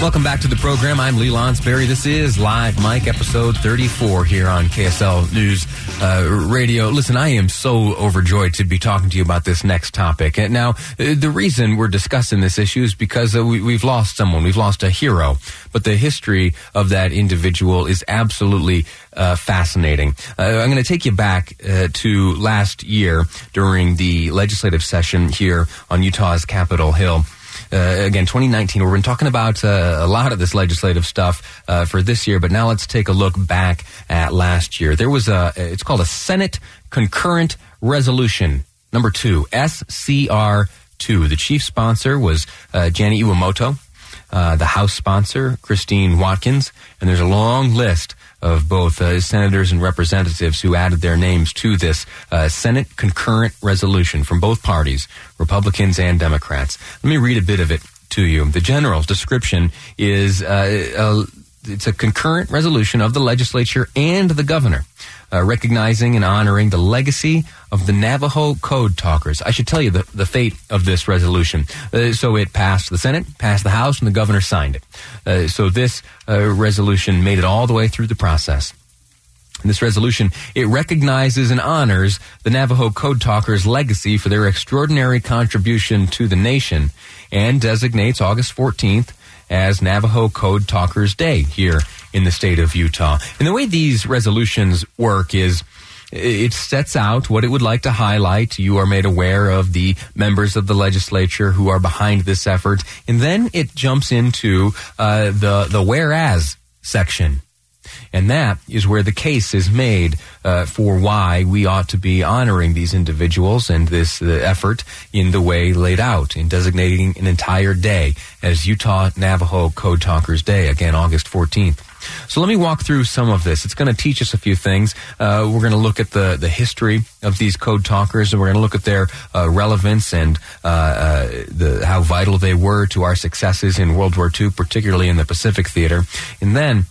Welcome back to the program. I'm Lee Lonsberry. This is Live Mike, episode 34 here on KSL News uh, Radio. Listen, I am so overjoyed to be talking to you about this next topic. And now, uh, the reason we're discussing this issue is because uh, we, we've lost someone. We've lost a hero. But the history of that individual is absolutely uh, fascinating. Uh, I'm going to take you back uh, to last year during the legislative session here on Utah's Capitol Hill. Uh, again, 2019. We've been talking about uh, a lot of this legislative stuff uh, for this year, but now let's take a look back at last year. There was a, it's called a Senate Concurrent Resolution number two, SCR two. The chief sponsor was uh, Iwamoto. Uh, the House sponsor, Christine Watkins, and there's a long list of both uh, senators and representatives who added their names to this uh, Senate concurrent resolution from both parties, Republicans and Democrats. Let me read a bit of it to you. The general's description is uh, it's a concurrent resolution of the legislature and the governor uh, recognizing and honoring the legacy of the Navajo Code Talkers. I should tell you the, the fate of this resolution. Uh, so it passed the Senate, passed the House, and the governor signed it. Uh, so this uh, resolution made it all the way through the process. In this resolution, it recognizes and honors the Navajo Code Talkers' legacy for their extraordinary contribution to the nation and designates August 14th as Navajo Code Talkers Day here in the state of Utah. And the way these resolutions work is it sets out what it would like to highlight. You are made aware of the members of the legislature who are behind this effort, and then it jumps into uh, the the whereas section. And that is where the case is made uh, for why we ought to be honoring these individuals and this uh, effort in the way laid out in designating an entire day as Utah Navajo Code Talkers Day, again, August 14th. So let me walk through some of this. It's going to teach us a few things. Uh, we're going to look at the, the history of these code talkers, and we're going to look at their uh, relevance and uh, uh, the, how vital they were to our successes in World War II, particularly in the Pacific Theater. And then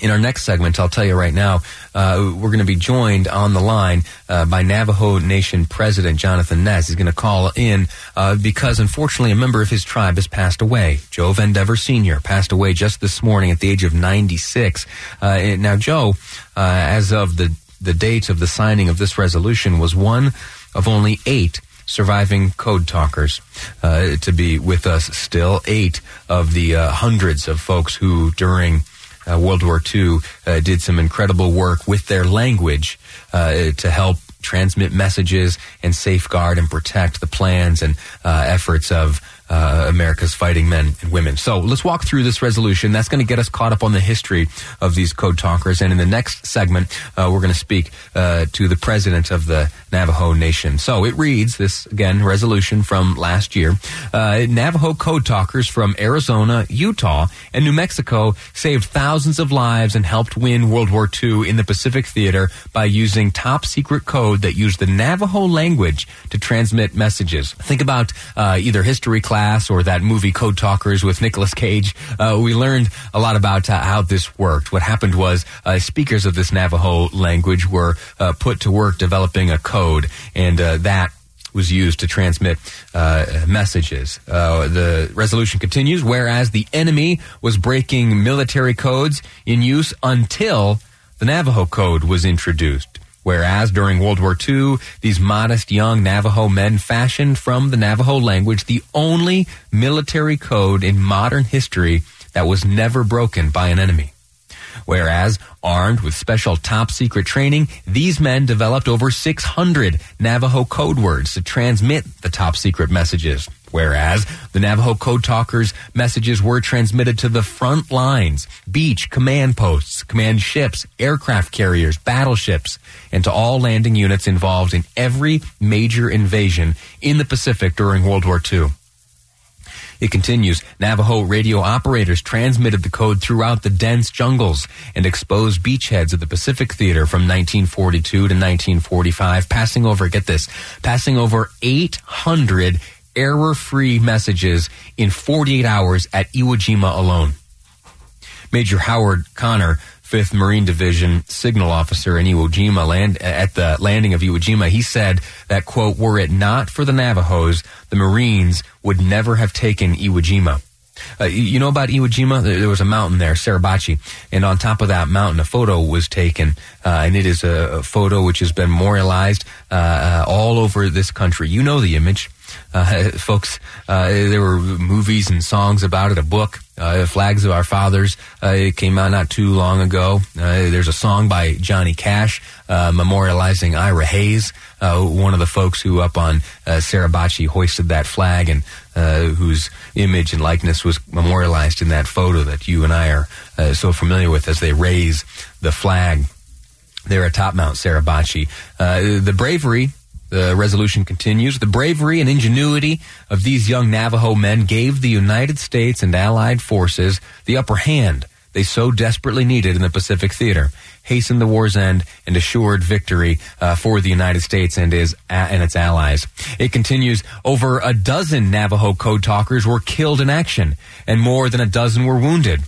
in our next segment, I'll tell you right now, uh, we're going to be joined on the line uh, by Navajo Nation President Jonathan Nez. He's going to call in uh, because, unfortunately, a member of his tribe has passed away. Joe Vandever Sr. passed away just this morning at the age of 96. Uh, now, Joe, uh, as of the, the date of the signing of this resolution, was one of only eight surviving code talkers uh, to be with us still. Eight of the hundreds of folks who, during uh, World War II uh, did some incredible work with their language uh, to help transmit messages and safeguard and protect the plans and uh, efforts of uh, America's fighting men and women. So let's walk through this resolution. That's going to get us caught up on the history of these code talkers. And in the next segment, uh, we're going to speak uh, to the president of the Navajo Nation. So it reads this again resolution from last year. Uh, Navajo code talkers from Arizona, Utah, and New Mexico saved thousands of lives and helped win World War II in the Pacific Theater by using top secret code that used the Navajo language to transmit messages. Think about uh, either history class class or that movie Code Talkers with Nicolas Cage, uh, we learned a lot about uh, how this worked. What happened was uh, speakers of this Navajo language were uh, put to work developing a code, and uh, that was used to transmit uh, messages. Uh, the resolution continues, whereas the enemy was breaking military codes in use until the Navajo Code was introduced. Whereas during World War II, these modest young Navajo men fashioned from the Navajo language the only military code in modern history that was never broken by an enemy. Whereas, armed with special top secret training, these men developed over 600 Navajo code words to transmit the top secret messages. Whereas the Navajo code talkers' messages were transmitted to the front lines, beach command posts, command ships, aircraft carriers, battleships, and to all landing units involved in every major invasion in the Pacific during World War II. It continues Navajo radio operators transmitted the code throughout the dense jungles and exposed beachheads of the Pacific Theater from 1942 to 1945, passing over, get this, passing over 800 error free messages in 48 hours at Iwo Jima alone. Major Howard Connor 5th Marine Division signal officer in Iwo Jima land, at the landing of Iwo Jima, he said that, quote, were it not for the Navajos, the Marines would never have taken Iwo Jima. Uh, you know about Iwo Jima? There was a mountain there, Suribachi, and on top of that mountain, a photo was taken, uh, and it is a, a, photo which has been memorialized uh, uh all over this country. You know the image. Uh, folks, uh, there were movies and songs about it, a book, uh, Flags of Our Fathers. Uh, it came out not too long ago. Uh, there's a song by Johnny Cash uh, memorializing Ira Hayes, one of the folks who up on Suribachi hoisted that flag and whose image and likeness was memorialized in that photo that you and I are so familiar with as they raise the flag there at Top Mount Suribachi. the bravery the resolution continues. The bravery and ingenuity of these young Navajo men gave the United States and Allied forces the upper hand they so desperately needed in the Pacific theater, hastened the war's end, and assured victory uh, for the United States and, his, uh, and its allies. It continues, over a dozen Navajo code talkers were killed in action, and more than a dozen were wounded.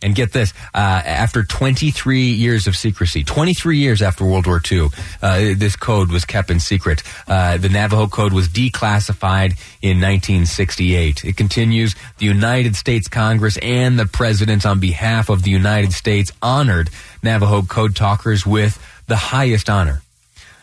And get this, uh, after 23 years of secrecy, 23 years after World War II, uh, this code was kept in secret. Uh, the Navajo Code was declassified in 1968. It continues, the United States Congress and the President on behalf of the United States honored Navajo Code talkers with the highest honor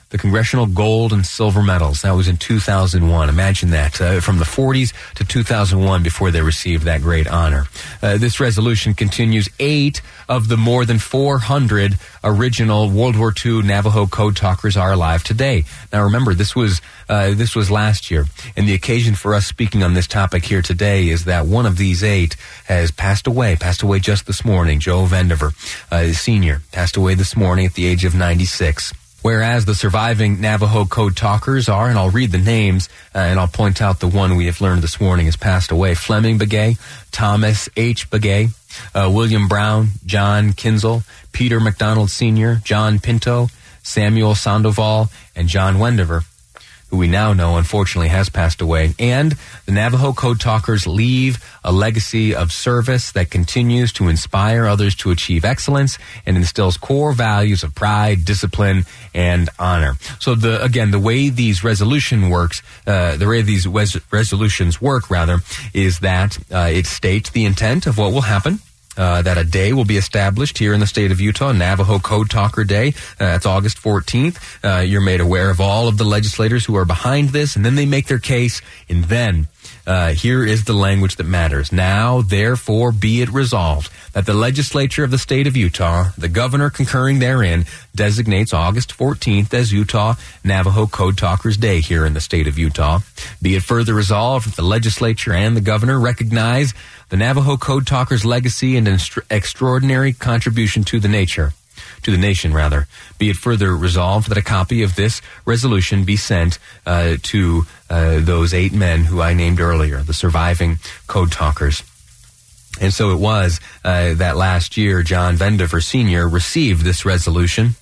the Congressional Gold and Silver Medals. That was in 2001. Imagine that. Uh, from the 40s to 2001 before they received that great honor. Uh, this resolution continues eight of the more than 400 original World War II Navajo code talkers are alive today. Now remember, this was, uh, this was last year. And the occasion for us speaking on this topic here today is that one of these eight has passed away, passed away just this morning. Joe Vandever, uh, senior, passed away this morning at the age of 96 whereas the surviving Navajo code talkers are, and I'll read the names, uh, and I'll point out the one we have learned this morning has passed away. Fleming Begay, Thomas H. Begay, uh, William Brown, John Kinsel, Peter MacDonald Sr., John Pinto, Samuel Sandoval, and John Vandever who we now know unfortunately has passed away. And the Navajo Code Talkers leave a legacy of service that continues to inspire others to achieve excellence and instills core values of pride, discipline, and honor. So the, again, the way these resolution works, uh, the way these res- resolutions work rather, is that uh, it states the intent of what will happen uh, that a day will be established here in the state of Utah, Navajo Code Talker Day. Uh, that's August 14th. Uh, you're made aware of all of the legislators who are behind this, and then they make their case, and then uh, here is the language that matters. Now, therefore, be it resolved that the legislature of the state of Utah, the governor concurring therein, designates August 14th as Utah Navajo Code Talkers Day here in the state of Utah. Be it further resolved that the legislature and the governor recognize the Navajo Code Talkers' legacy and an extraordinary contribution to the nature to the nation, rather. Be it further resolved that a copy of this resolution be sent uh, to uh, those eight men who I named earlier, the surviving code talkers. And so it was uh, that last year, John Vandever Sr. received this resolution.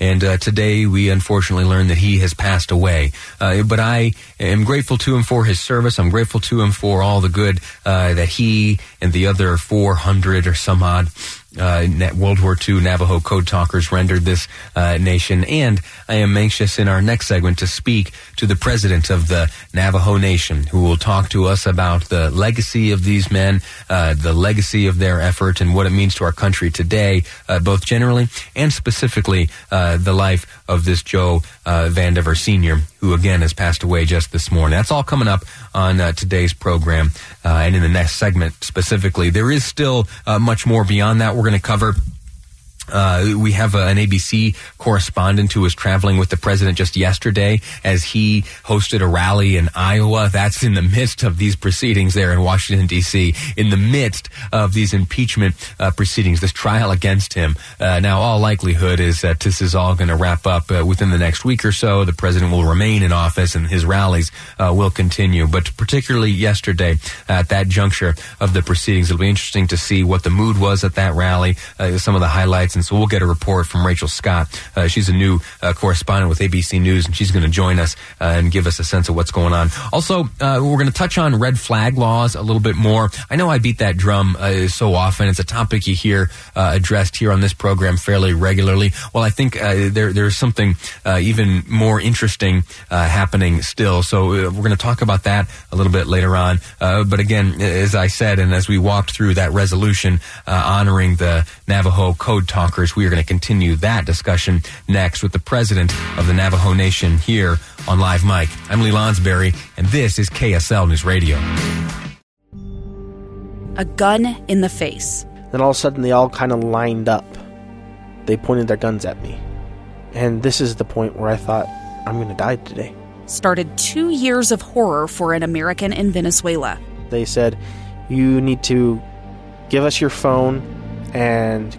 And uh, today we unfortunately learn that he has passed away. Uh, but I am grateful to him for his service. I'm grateful to him for all the good uh, that he and the other 400 or some odd uh, World War II Navajo code talkers rendered this uh, nation. And I am anxious in our next segment to speak to the president of the Navajo Nation, who will talk to us about the legacy of these men, uh, the legacy of their effort, and what it means to our country today, uh, both generally and specifically uh, the life of this Joe uh, Vandever Sr., who again has passed away just this morning. That's all coming up on today's program and in the next segment specifically. There is still much more beyond that. We're going to cover Uh, we have uh, an ABC correspondent who was traveling with the president just yesterday as he hosted a rally in Iowa. That's in the midst of these proceedings there in Washington, D.C., in the midst of these impeachment uh, proceedings, this trial against him. Uh, now, all likelihood is that this is all going to wrap up uh, within the next week or so. The president will remain in office and his rallies uh, will continue. But particularly yesterday, at that juncture of the proceedings, it'll be interesting to see what the mood was at that rally, some of the highlights and so we'll get a report from Rachel Scott. Uh, she's a new uh, correspondent with ABC News, and she's going to join us uh, and give us a sense of what's going on. Also, uh, we're going to touch on red flag laws a little bit more. I know I beat that drum uh, so often. It's a topic you hear uh, addressed here on this program fairly regularly. Well, I think there there's something even more interesting happening still. So we're going to talk about that a little bit later on. but again, as I said, and as we walked through that resolution honoring the Navajo Code Talk Talkers. We are going to continue that discussion next with the president of the Navajo Nation here on Live Mike. I'm Lee Lonsberry, and this is KSL News Radio. A gun in the face. Then all of a sudden, they all kind of lined up. They pointed their guns at me. And this is the point where I thought, I'm going to die today. Started two years of horror for an American in Venezuela. They said, You need to give us your phone and